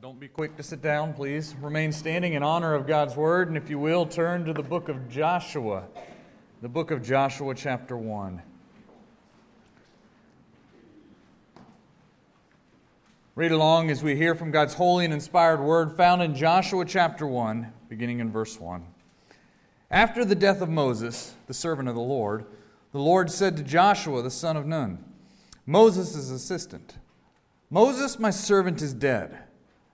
Don't be quick to sit down, please. Remain standing in honor of God's word, and if you will, turn to the book of Joshua, the book of Joshua, chapter 1. Read along as we hear from God's holy and inspired word found in Joshua chapter 1, beginning in verse 1. After the death of Moses, the servant of the Lord, the Lord said to Joshua, the son of Nun, Moses' assistant, Moses, my servant, is dead.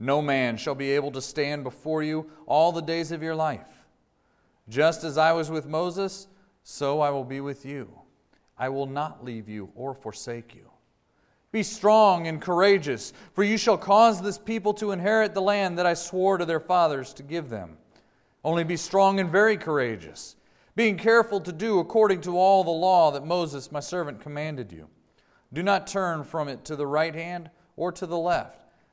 No man shall be able to stand before you all the days of your life. Just as I was with Moses, so I will be with you. I will not leave you or forsake you. Be strong and courageous, for you shall cause this people to inherit the land that I swore to their fathers to give them. Only be strong and very courageous, being careful to do according to all the law that Moses, my servant, commanded you. Do not turn from it to the right hand or to the left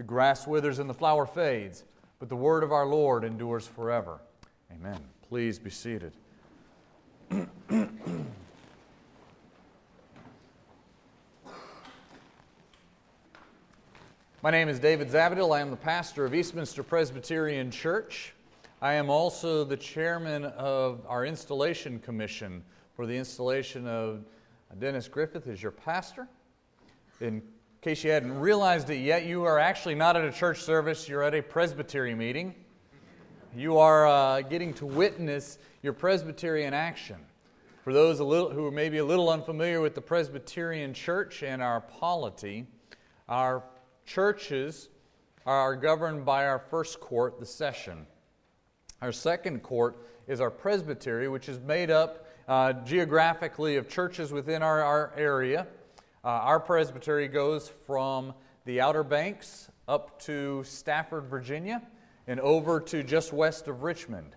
The grass withers and the flower fades, but the word of our Lord endures forever. Amen. Please be seated. My name is David Zavadil. I am the pastor of Eastminster Presbyterian Church. I am also the chairman of our installation commission for the installation of uh, Dennis Griffith as your pastor. In in case you hadn't realized it yet, you are actually not at a church service, you're at a presbytery meeting. You are uh, getting to witness your Presbyterian action. For those little, who are maybe a little unfamiliar with the Presbyterian church and our polity, our churches are governed by our first court, the session. Our second court is our presbytery, which is made up uh, geographically of churches within our, our area. Uh, our presbytery goes from the Outer Banks up to Stafford, Virginia, and over to just west of Richmond.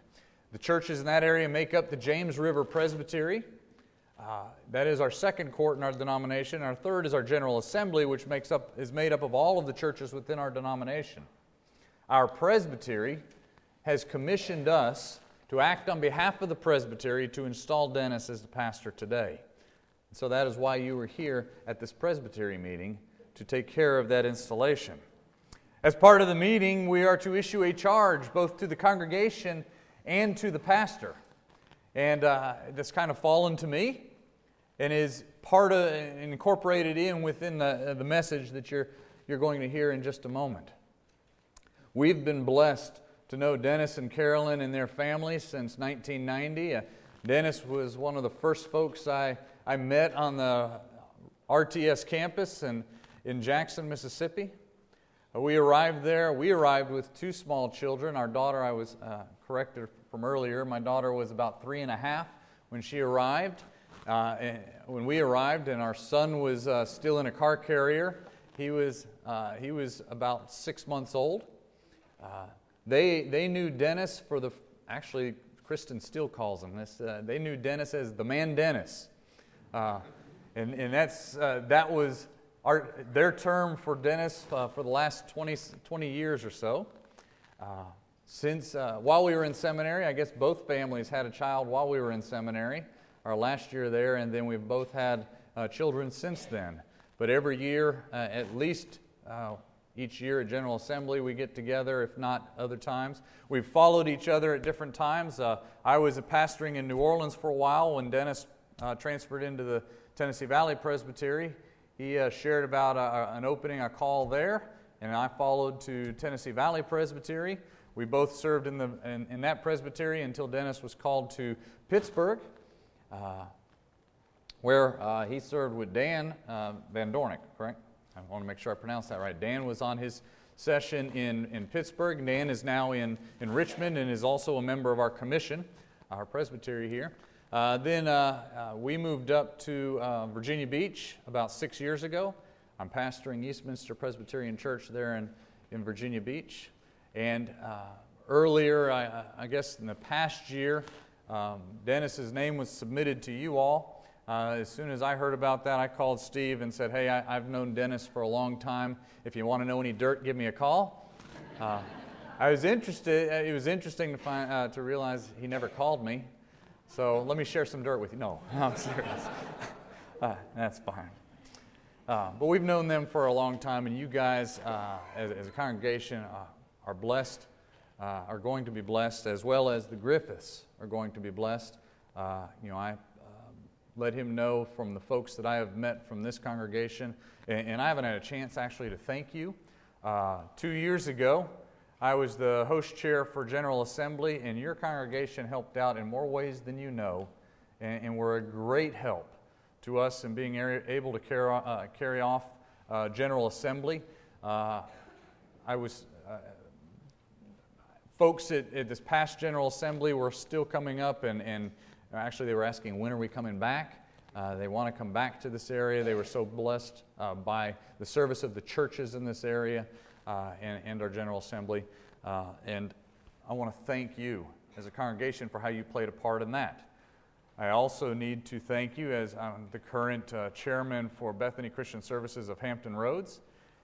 The churches in that area make up the James River Presbytery. Uh, that is our second court in our denomination. Our third is our General Assembly, which makes up, is made up of all of the churches within our denomination. Our presbytery has commissioned us to act on behalf of the presbytery to install Dennis as the pastor today. So that is why you were here at this presbytery meeting to take care of that installation. As part of the meeting, we are to issue a charge both to the congregation and to the pastor. And uh, that's kind of fallen to me and is part of incorporated in within the, the message that you're, you're going to hear in just a moment. We've been blessed to know Dennis and Carolyn and their family since 1990. Uh, Dennis was one of the first folks I I met on the RTS campus in, in Jackson, Mississippi. Uh, we arrived there. We arrived with two small children. Our daughter, I was uh, corrected from earlier, my daughter was about three and a half when she arrived. Uh, when we arrived, and our son was uh, still in a car carrier, he was, uh, he was about six months old. Uh, they, they knew Dennis for the, actually, Kristen still calls him this. they knew Dennis as the man Dennis. Uh, and and that's, uh, that was our, their term for Dennis uh, for the last 20, 20 years or so. Uh, since uh, while we were in seminary, I guess both families had a child while we were in seminary, our last year there, and then we've both had uh, children since then. But every year, at least each year at General Assembly, we get together, if not other times. We've followed each other at different times. Uh, I was pastoring in New Orleans for a while when Dennis uh, transferred into the Tennessee Valley Presbytery. He uh, shared about a, an opening, a call there, and I followed to Tennessee Valley Presbytery. we both served in, the, in, in that presbytery until Dennis was called to Pittsburgh, uh, where uh, he served with Dan uh, Van Dornick, correct? I want to make sure I pronounce that right. Dan was on his session in, in Pittsburgh. Dan is now in, in Richmond and is also a member of our commission, our presbytery here. Uh, then uh, uh, we moved up to uh, Virginia Beach about six years ago. I'm pastoring Eastminster Presbyterian Church there in, in Virginia Beach. And uh, earlier, I, I, guess in the past year, um, Dennis's name was submitted to you all. As soon as I heard about that, I called Steve and said, Hey, I, have known Dennis for a long time. If you want to know any dirt, give me a call. I was interested. It was interesting to find to realize he never called me. So let me share some dirt with you. No, I'm serious. Uh, that's fine. Uh, but we've known them for a long time, and you guys, as, as, a congregation, are blessed, are going to be blessed, as well as the Griffiths are going to be blessed. you know, I let him know from the folks that I have met from this congregation. And, and I haven't had a chance actually to thank you. Uh, two years ago, I was the host chair for General Assembly, and your congregation helped out in more ways than you know, and, and were a great help to us in being able to carry, uh, carry off uh, General Assembly. Uh, I was uh, folks at, at, this past General Assembly were still coming up and, and Actually, they were asking, when are we coming back? Uh, they want to come back to this area. They were so blessed uh, by the service of the churches in this area and, and, our General Assembly. Uh, and I want to thank you as a congregation for how you played a part in that. I also need to thank you as I'm the current uh, chairman for Bethany Christian Services of Hampton Roads.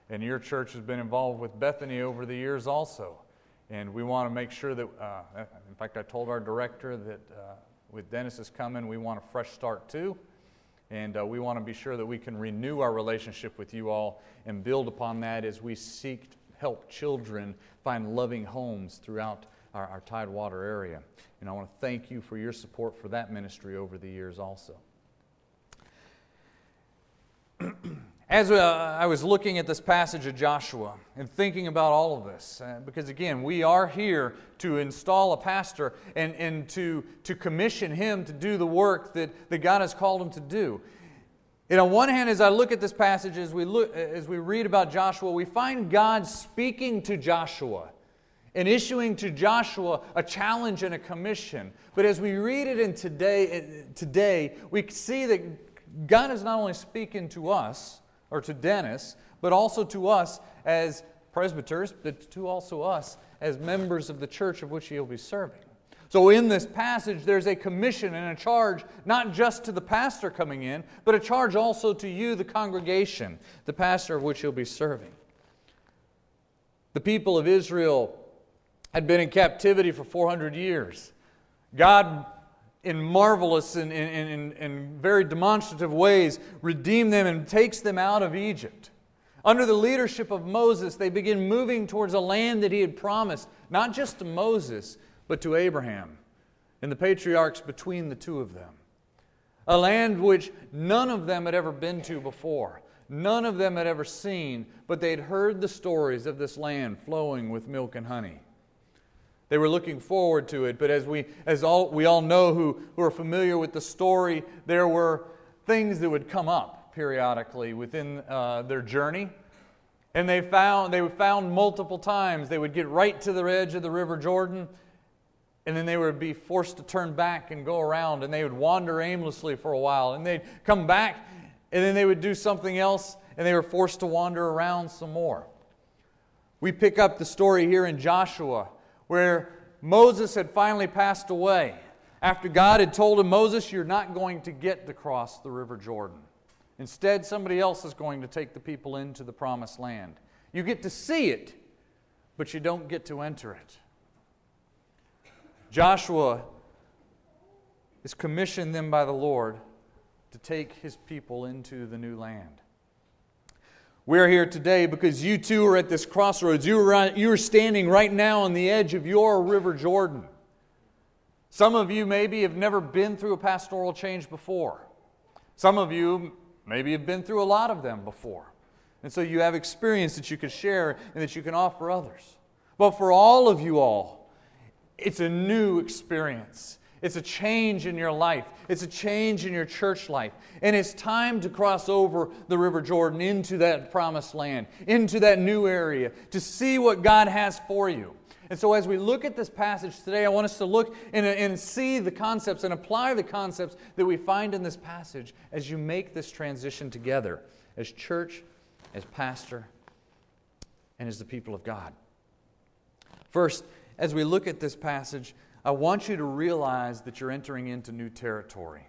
And your church has been involved with Bethany over the years also. And we want to make sure that, uh, in fact, I told our director that with Dennis's coming, we want a fresh start too. And uh, we want to be sure that we can renew our relationship with you all and build upon that as we seek to help children find loving homes throughout our, our Tidewater area. And I want to thank you for your support for that ministry over the years also. As uh, I was looking at this passage of Joshua and thinking about all of this, uh, because again, we are here to install a pastor and, and to, to commission him to do the work that, that God has called him to do. And on one hand, as I look at this passage, as we, look, as we read about Joshua, we find God speaking to Joshua and issuing to Joshua a challenge and a commission. But as we read it in today, today we see that God is not only speaking to us, or to Dennis, but also to us as presbyters, but to also us as members of the church of which he'll be serving. So, in this passage, there's a commission and a charge, not just to the pastor coming in, but a charge also to you, the congregation, the pastor of which he'll be serving. The people of Israel had been in captivity for 400 years. God in marvelous and, in, in, very demonstrative ways, redeem them and takes them out of Egypt. Under the leadership of Moses, they begin moving towards a land that he had promised, not just to Moses, but to Abraham and the patriarchs between the two of them. A land which none of them had ever been to before, none of them had ever seen, but they'd heard the stories of this land flowing with milk and honey. They were looking forward to it, but as we, as all, we all know who, who are familiar with the story, there were things that would come up periodically within uh, their journey. And they found, they found multiple times they would get right to the edge of the River Jordan, and then they would be forced to turn back and go around, and they would wander aimlessly for a while. And they'd come back, and then they would do something else, and they were forced to wander around some more. We pick up the story here in Joshua where Moses had finally passed away. After God had told him, Moses, you're not going to get to cross the River Jordan. Instead, somebody else is going to take the people into the promised land. You get to see it, but you don't get to enter it. Joshua is commissioned then by the Lord to take his people into the new land. We're here today because you too are at this crossroads. You are, you are standing right now on the edge of your River Jordan. Some of you maybe have never been through a pastoral change before. Some of you maybe have been through a lot of them before. And so you have experience that you can share and that you can offer others. But for all of you all, it's a new experience. It's a change in your life. It's a change in your church life. And it's time to cross over the River Jordan into that promised land, into that new area, to see what God has for you. And so, as we look at this passage today, I want us to look and, and see the concepts and apply the concepts that we find in this passage as you make this transition together as church, as pastor, and as the people of God. First, as we look at this passage, I want you to realize that you're entering into new territory.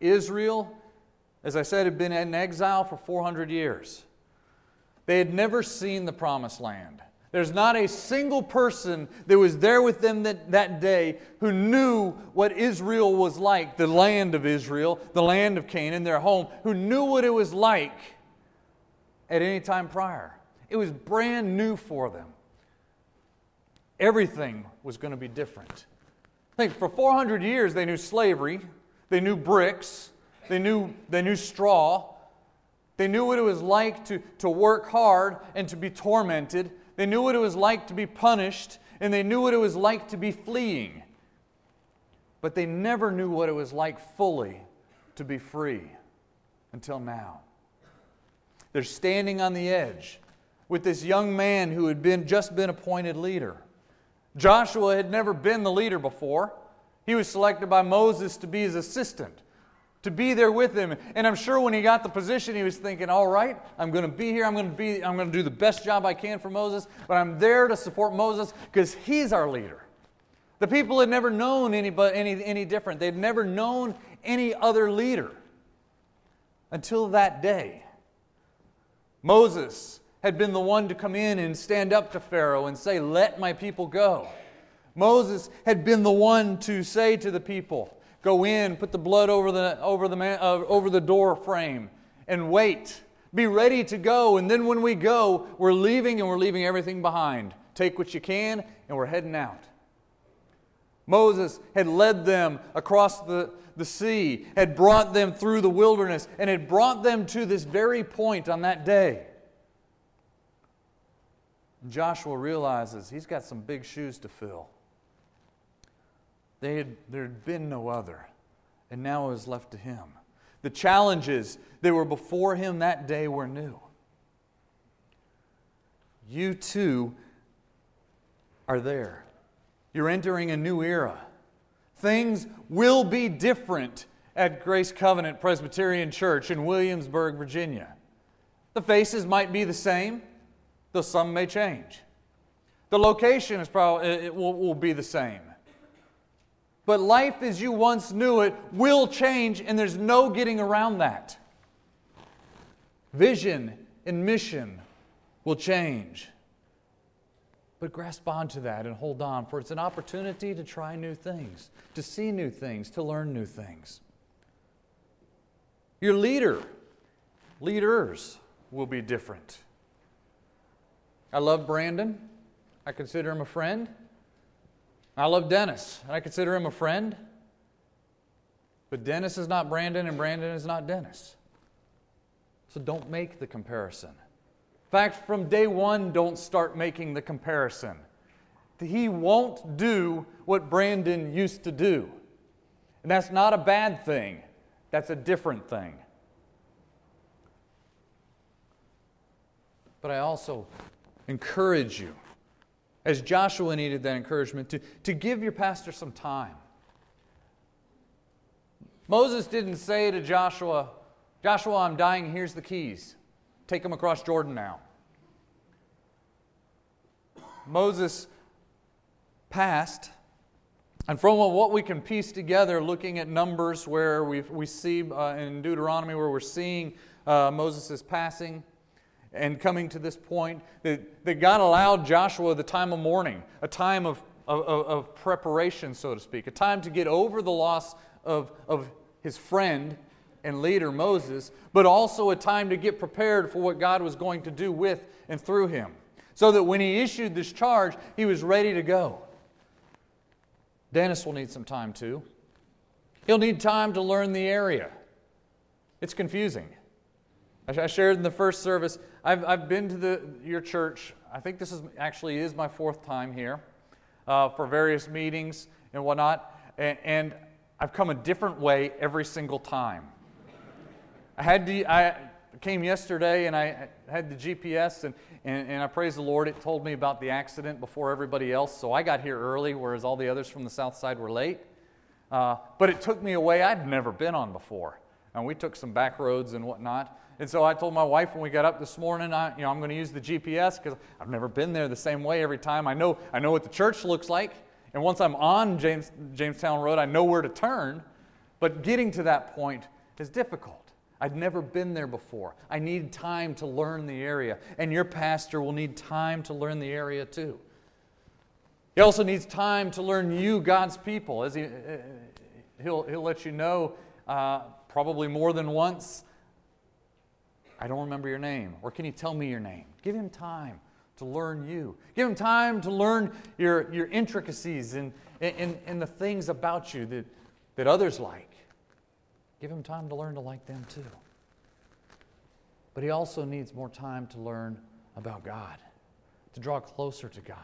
Israel, as I said, had been in exile for 400 years. They had never seen the promised land. There's not a single person that was there with them that, that day who knew what Israel was like, the land of Israel, the land of Canaan, their home, who knew what it was like at any time prior. It was brand new for them. Everything was going to be different. Think for 400 years they knew slavery, they knew bricks, they knew, they knew straw, they knew what it was like to, to work hard and to be tormented. They knew what it was like to be punished, and they knew what it was like to be fleeing. But they never knew what it was like fully to be free until now. They're standing on the edge with this young man who had been, just been appointed leader. Joshua had never been the leader before. He was selected by Moses to be his assistant to be there with him. And I'm sure when he got the position, he was thinking, all right, I'm going to be here. I'm going to, be, I'm going to do the best job I can for Moses, but I'm there to support Moses because he's our leader. The people had never known anybody, any, any different. They'd never known any other leader until that day. Moses had been the one to come in and stand up to Pharaoh and say, Let my people go. Moses had been the one to say to the people, Go in, put the blood over the, over the, man, uh, over the door frame, and wait. Be ready to go. And then when we go, we're leaving and we're leaving everything behind. Take what you can, and we're heading out. Moses had led them across the, the sea, had brought them through the wilderness, and had brought them to this very point on that day. Joshua realizes he's got some big shoes to fill. They had, there had been no other, and now it was left to him. The challenges that were before him that day were new. You too are there. You're entering a new era. Things will be different at Grace Covenant Presbyterian Church in Williamsburg, Virginia. The faces might be the same, though some may change. The location is probably it will, will be the same. But life as you once knew it will change, and there's no getting around that. Vision and mission will change. But grasp onto that and hold on, for it's an opportunity to try new things, to see new things, to learn new things. Your leader, leaders will be different. I love Brandon. I consider him a friend. I love Dennis, I consider him a friend. But Dennis is not Brandon, and Brandon is not Dennis. So don't make the comparison. In fact, from day one, don't start making the comparison. He won't do what Brandon used to do. And that's not a bad thing, that's a different thing. But I also encourage you as Joshua needed that encouragement, to, to give your pastor some time. Moses didn't say to Joshua, Joshua, I'm dying, here's the keys. Take them across Jordan now. Moses passed, and from what we can piece together, looking at Numbers, where we, we see uh, in Deuteronomy, where we're seeing uh, Moses' passing, and coming to this point that, that God allowed Joshua the time of mourning, a time of, of, of preparation, so to speak, a time to get over the loss of, of his friend and leader Moses, but also a time to get prepared for what God was going to do with and through him. So that when he issued this charge, he was ready to go. Dennis will need some time too. He'll need time to learn the area. It's confusing. I shared in the first service, I've, I've been to the, your church. I think this is actually is my fourth time here uh, for various meetings and whatnot, and, and I've come a different way every single time. I had to, I came yesterday and I had the GPS and, and, and, I praise the Lord. It told me about the accident before everybody else, so I got here early, whereas all the others from the south side were late. Uh, but it took me a way I'd never been on before. And we took some back roads and whatnot. And so I told my wife when we got up this morning, I, you know, I'm going to use the GPS because I've never been there the same way every time. I know, I know what the church looks like. And once I'm on James, Jamestown Road, I know where to turn. But getting to that point is difficult. I'd never been there before. I need time to learn the area. And your pastor will need time to learn the area too. He also needs time to learn you, God's people. As he, uh, he'll, he'll let you know uh, probably more than once I don't remember your name. Or can you tell me your name? Give him time to learn you. Give him time to learn your, your intricacies and, and, and the things about you that, that others like. Give him time to learn to like them too. But he also needs more time to learn about God, to draw closer to God.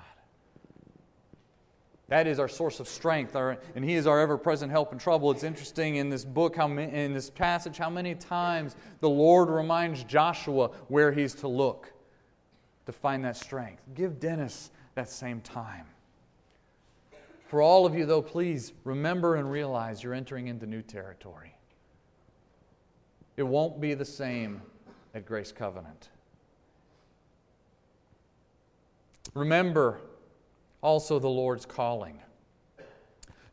That is our source of strength, our, and He is our ever present help in trouble. It's interesting in this book, how, in this passage, how many times the Lord reminds Joshua where he's to look to find that strength. Give Dennis that same time. For all of you, though, please remember and realize you're entering into new territory. It won't be the same at Grace Covenant. Remember also the Lord's calling.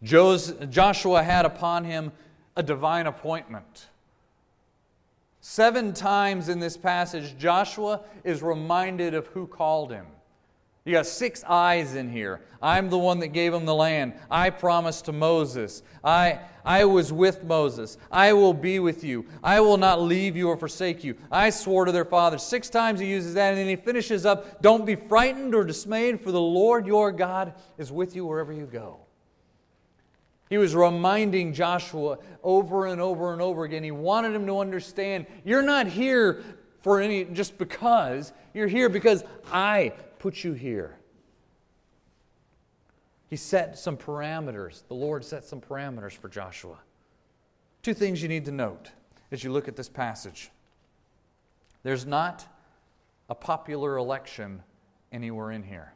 Joshua had upon him a divine appointment. Seven times in this passage, Joshua is reminded of who called him. You got six eyes in here. I'm the one that gave him the land. I promised to Moses. I, I was with Moses. I will be with you. I will not leave you or forsake you. I swore to their fathers. Six times he uses that, and then he finishes up Don't be frightened or dismayed, for the Lord your God is with you wherever you go. He was reminding Joshua over and over and over again. He wanted him to understand you're not here for any just because. You're here because I put you here. He set some parameters. The Lord set some parameters for Joshua. Two things you need to note as you look at this passage there's not a popular election anywhere in here.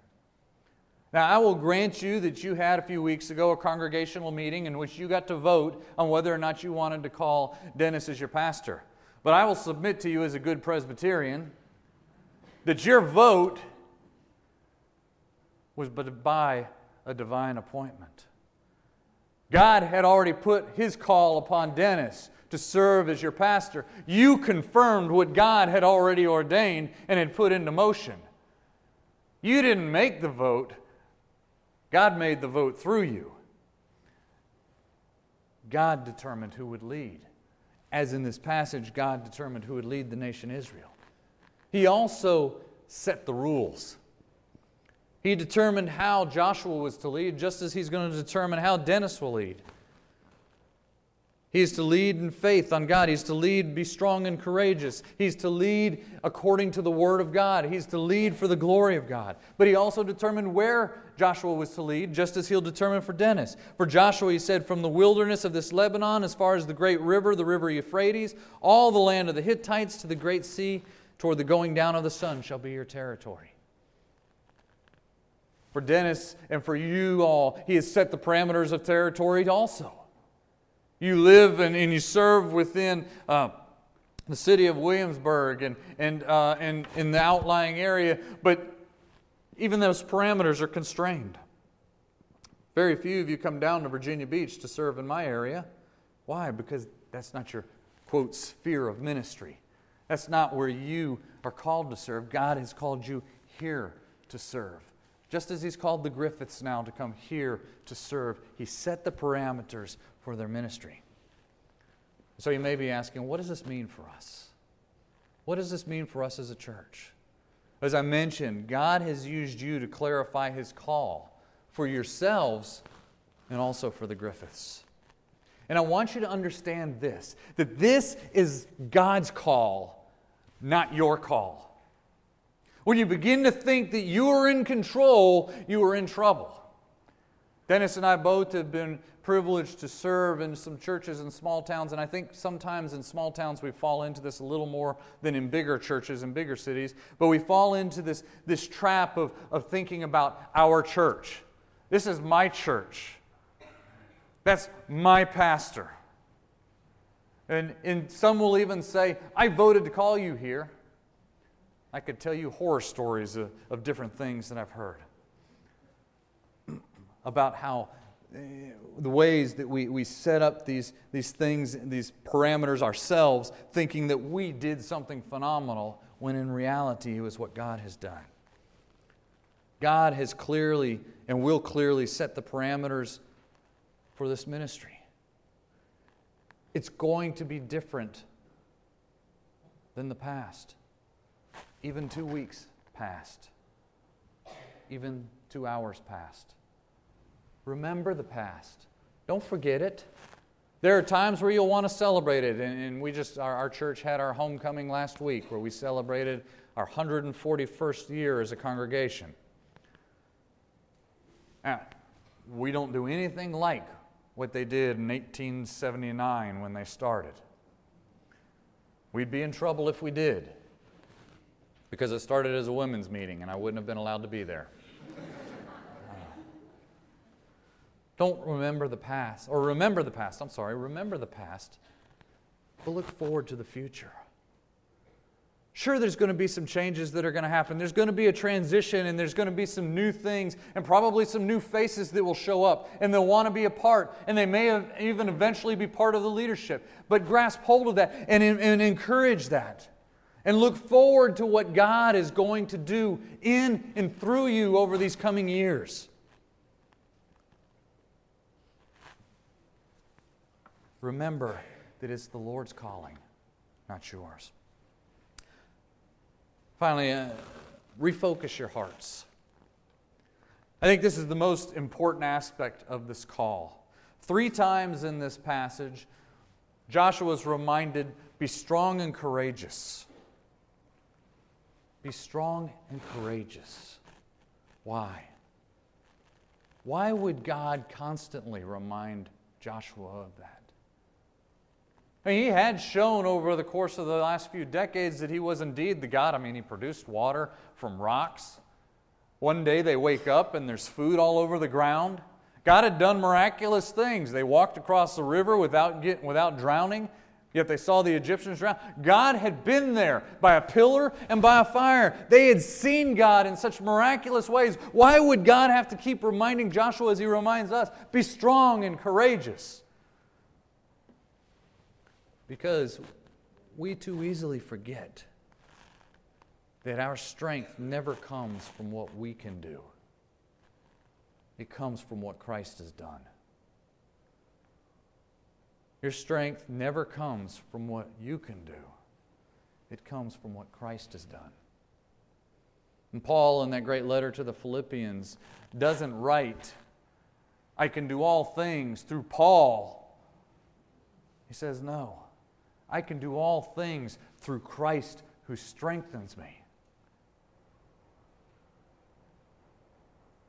Now, I will grant you that you had a few weeks ago a congregational meeting in which you got to vote on whether or not you wanted to call Dennis as your pastor. But I will submit to you as a good Presbyterian that your vote was but by a divine appointment. God had already put his call upon Dennis to serve as your pastor. You confirmed what God had already ordained and had put into motion. You didn't make the vote, God made the vote through you. God determined who would lead. As in this passage, God determined who would lead the nation Israel. He also set the rules. He determined how Joshua was to lead, just as he's going to determine how Dennis will lead. He is to lead in faith on God. He's to lead, be strong and courageous. He's to lead according to the Word of God. He's to lead for the glory of God. But he also determined where Joshua was to lead, just as he'll determine for Dennis. For Joshua, he said, From the wilderness of this Lebanon, as far as the great river, the river Euphrates, all the land of the Hittites to the great sea, toward the going down of the sun shall be your territory for Dennis and for you all, he has set the parameters of territory also. You live and, and you serve within uh, the city of Williamsburg and, and, uh, and in the outlying area, but even those parameters are constrained. Very few of you come down to Virginia Beach to serve in my area. Why? Because that's not your, quote, sphere of ministry. That's not where you are called to serve. God has called you here to serve. Just as He's called the Griffiths now to come here to serve, He set the parameters for their ministry. So you may be asking, what does this mean for us? What does this mean for us as a church? As I mentioned, God has used you to clarify His call for yourselves and also for the Griffiths. And I want you to understand this that this is God's call, not your call. When you begin to think that you are in control, you are in trouble. Dennis and I both have been privileged to serve in some churches in small towns, and I think sometimes in small towns we fall into this a little more than in bigger churches and bigger cities, but we fall into this, this trap of, of thinking about our church. This is my church. That's my pastor. And, and some will even say, I voted to call you here. I could tell you horror stories of, of different things that I've heard about how uh, the ways that we, we set up these, these things, these parameters ourselves, thinking that we did something phenomenal, when in reality it was what God has done. God has clearly and will clearly set the parameters for this ministry. It's going to be different than the past. Even two weeks passed, even two hours passed. Remember the past. Don't forget it. There are times where you'll want to celebrate it, and, and we just, our, our church had our homecoming last week where we celebrated our 141st year as a congregation. Now, we don't do anything like what they did in 1879 when they started. We'd be in trouble if we did, because it started as a women's meeting and I wouldn't have been allowed to be there. Don't remember the past, or remember the past, I'm sorry, remember the past, but look forward to the future. Sure, there's going to be some changes that are going to happen. There's going to be a transition, and there's going to be some new things, and probably some new faces that will show up, and they'll want to be a part, and they may even eventually be part of the leadership. But grasp hold of that and, and encourage that, and look forward to what God is going to do in and through you over these coming years. Remember that it's the Lord's calling, not yours. Finally, uh, refocus your hearts. I think this is the most important aspect of this call. Three times in this passage, Joshua is reminded be strong and courageous. Be strong and courageous. Why? Why would God constantly remind Joshua of that? I mean, he had shown over the course of the last few decades that he was indeed the God. I mean, he produced water from rocks. One day they wake up and there's food all over the ground. God had done miraculous things. They walked across the river without, get, without drowning, yet they saw the Egyptians drown. God had been there by a pillar and by a fire. They had seen God in such miraculous ways. Why would God have to keep reminding Joshua as he reminds us? Be strong and courageous. Because we too easily forget that our strength never comes from what we can do, it comes from what Christ has done. Your strength never comes from what you can do, it comes from what Christ has done. And Paul, in that great letter to the Philippians, doesn't write, I can do all things through Paul. He says, No. I can do all things through Christ who strengthens me.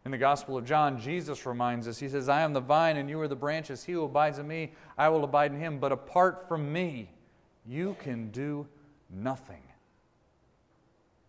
In the Gospel of John, Jesus reminds us, He says, I am the vine and you are the branches. He who abides in me, I will abide in him. But apart from me, you can do nothing.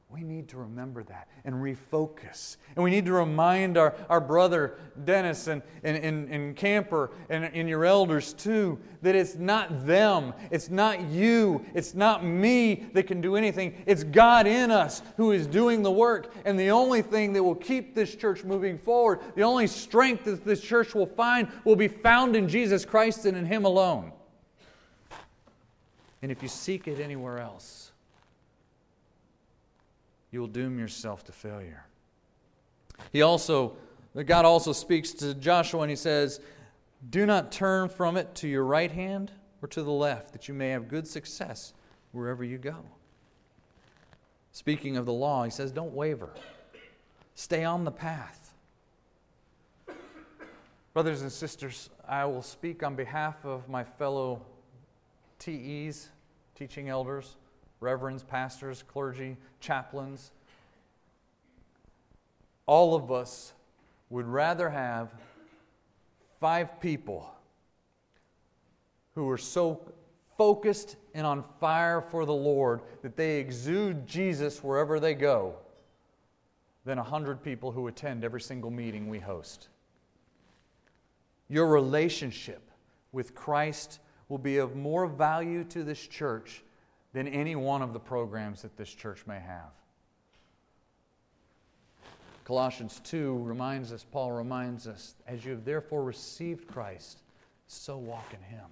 We need to remember that and refocus. And we need to remind our, our brother Dennis and, and, and, and Camper and, and your elders too that it's not them, it's not you, it's not me that can do anything. It's God in us who is doing the work. And the only thing that will keep this church moving forward, the only strength that this church will find, will be found in Jesus Christ and in Him alone. And if you seek it anywhere else, you will doom yourself to failure. He also, God also speaks to Joshua and he says, Do not turn from it to your right hand or to the left, that you may have good success wherever you go. Speaking of the law, he says, Don't waver, stay on the path. Brothers and sisters, I will speak on behalf of my fellow TEs, teaching elders reverends, pastors, clergy, chaplains, all of us would rather have five people who are so focused and on fire for the Lord that they exude Jesus wherever they go than a 100 people who attend every single meeting we host. Your relationship with Christ will be of more value to this church than any one of the programs that this church may have. Colossians 2 reminds us, Paul reminds us, as you have therefore received Christ, so walk in Him.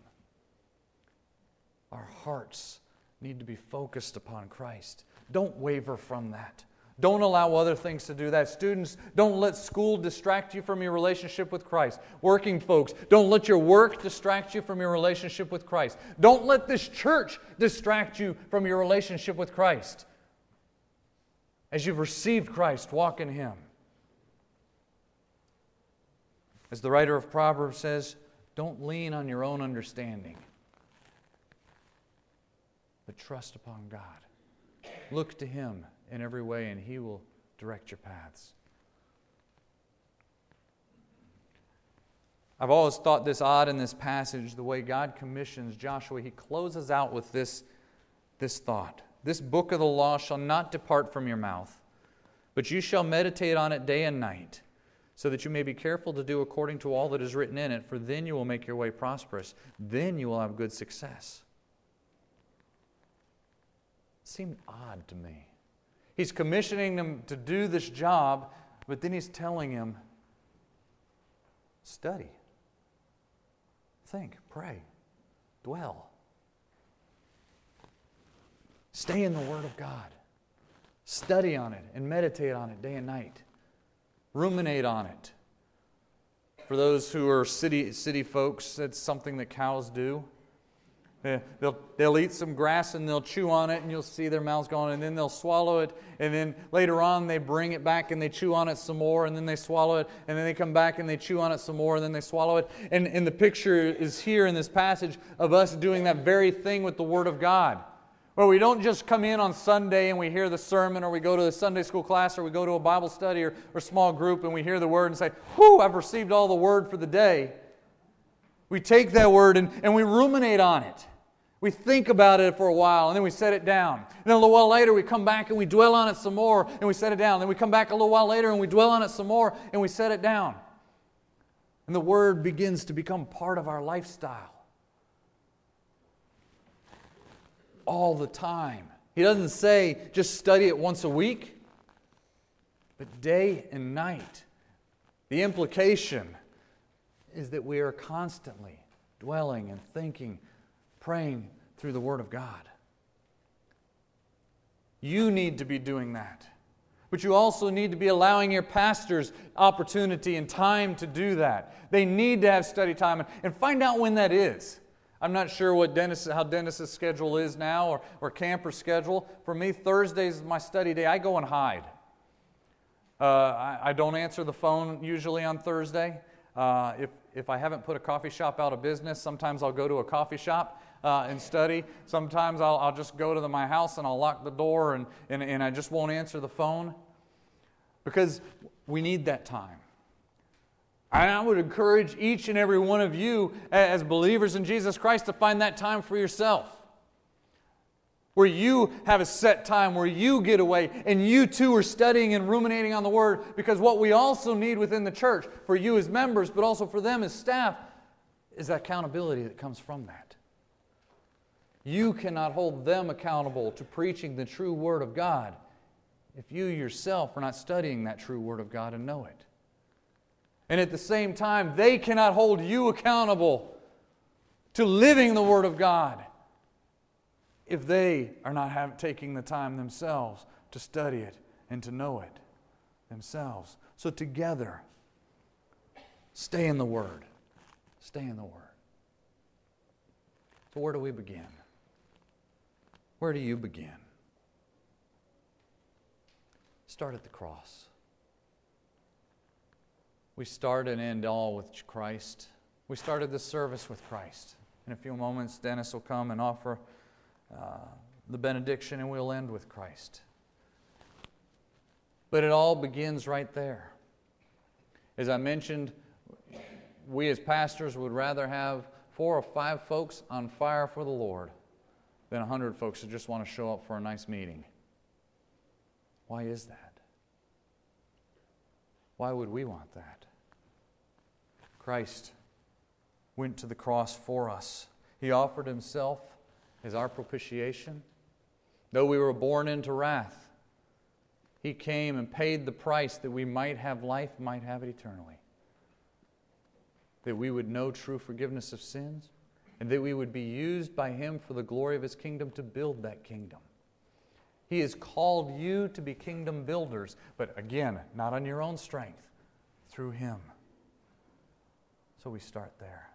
Our hearts need to be focused upon Christ. Don't waver from that. Don't allow other things to do that. Students, don't let school distract you from your relationship with Christ. Working folks, don't let your work distract you from your relationship with Christ. Don't let this church distract you from your relationship with Christ. As you've received Christ, walk in Him. As the writer of Proverbs says, don't lean on your own understanding, but trust upon God. Look to Him in every way, and He will direct your paths. I've always thought this odd in this passage, the way God commissions Joshua. He closes out with this, this thought This book of the law shall not depart from your mouth, but you shall meditate on it day and night, so that you may be careful to do according to all that is written in it, for then you will make your way prosperous. Then you will have good success. It seemed odd to me. He's commissioning them to do this job, but then he's telling him, study, think, pray, dwell. Stay in the Word of God. Study on it and meditate on it day and night. Ruminate on it. For those who are city, city folks, that's something that cows do. Eh, they'll, they'll eat some grass and they'll chew on it, and you'll see their mouths going, and then they'll swallow it. And then later on, they bring it back and they chew on it some more, and then they swallow it. And then they come back and they chew on it some more, and then they swallow it. And, and the picture is here in this passage of us doing that very thing with the Word of God. Where we don't just come in on Sunday and we hear the sermon, or we go to the Sunday school class, or we go to a Bible study or, or small group and we hear the Word and say, Whew, I've received all the Word for the day. We take that Word and, and we ruminate on it. We think about it for a while and then we set it down. And then a little while later we come back and we dwell on it some more and we set it down. Then we come back a little while later and we dwell on it some more and we set it down. And the Word begins to become part of our lifestyle. All the time. He doesn't say just study it once a week, but day and night. The implication is that we are constantly dwelling and thinking praying through the Word of God. You need to be doing that. But you also need to be allowing your pastors opportunity and time to do that. They need to have study time and, find out when that is. I'm not sure what Dennis, how Dennis's schedule is now or, or camper's schedule. For me, Thursdays is my study day. I go and hide. Uh, I, I, don't answer the phone usually on Thursday. Uh, if, if I haven't put a coffee shop out of business, sometimes I'll go to a coffee shop uh, and study. Sometimes I'll, I'll just go to the, my house and I'll lock the door and, and, and I just won't answer the phone because we need that time. And I would encourage each and every one of you as believers in Jesus Christ to find that time for yourself. Where you have a set time, where you get away, and you too are studying and ruminating on the Word. Because what we also need within the church, for you as members, but also for them as staff, is that accountability that comes from that. You cannot hold them accountable to preaching the true Word of God if you yourself are not studying that true Word of God and know it. And at the same time, they cannot hold you accountable to living the Word of God if they are not have, taking the time themselves to study it and to know it themselves. So, together, stay in the Word. Stay in the Word. So, where do we begin? Where do you begin? Start at the cross. We start and end all with Christ. We started this service with Christ. In a few moments, Dennis will come and offer uh, the benediction, and we'll end with Christ. But it all begins right there. As I mentioned, we as pastors would rather have four or five folks on fire for the Lord than a hundred folks who just want to show up for a nice meeting. Why is that? Why would we want that? Christ went to the cross for us. He offered himself as our propitiation. Though we were born into wrath, he came and paid the price that we might have life, might have it eternally. That we would know true forgiveness of sins, and that we would be used by him for the glory of his kingdom to build that kingdom. He has called you to be kingdom builders, but again, not on your own strength, through him. So we start there.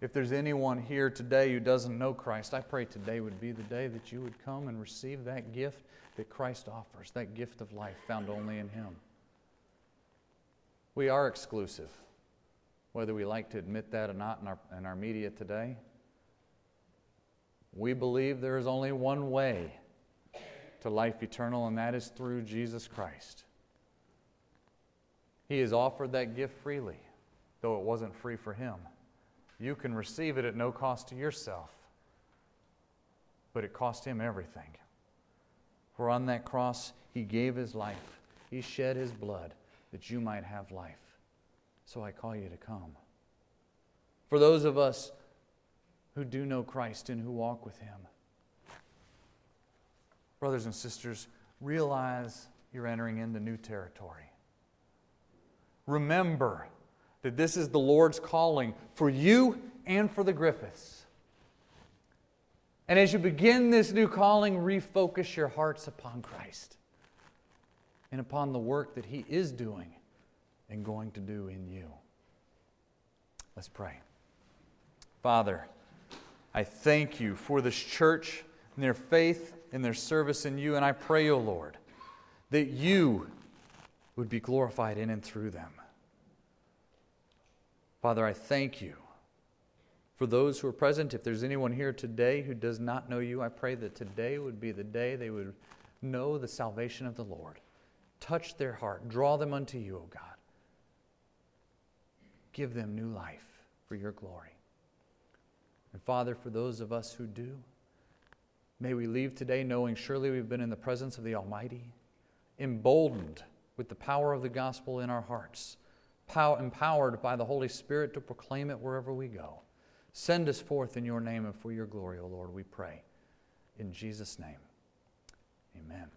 If there's anyone here today who doesn't know Christ, I pray today would be the day that you would come and receive that gift that Christ offers, that gift of life found only in Him. We are exclusive, whether we like to admit that or not in our, in our media today. We believe there is only one way to life eternal, and that is through Jesus Christ. He has offered that gift freely, though it wasn't free for Him. You can receive it at no cost to yourself, but it cost Him everything. For on that cross, He gave His life, He shed His blood that you might have life. So I call you to come. For those of us who do know Christ and who walk with Him, brothers and sisters, realize you're entering into new territory. Remember that this is the Lord's calling for you and for the Griffiths. And as you begin this new calling, refocus your hearts upon Christ and upon the work that He is doing and going to do in you. Let's pray. Father, I thank you for this church and their faith and their service in you, and I pray, O oh Lord, that you would be glorified in and through them. Father, I thank you for those who are present. If there's anyone here today who does not know you, I pray that today would be the day they would know the salvation of the Lord. Touch their heart, draw them unto you, O God. Give them new life for your glory. And Father, for those of us who do, may we leave today knowing surely we've been in the presence of the Almighty, emboldened with the power of the gospel in our hearts, empowered by the Holy Spirit to proclaim it wherever we go. Send us forth in your name and for your glory, O Lord, we pray. In Jesus' name, amen.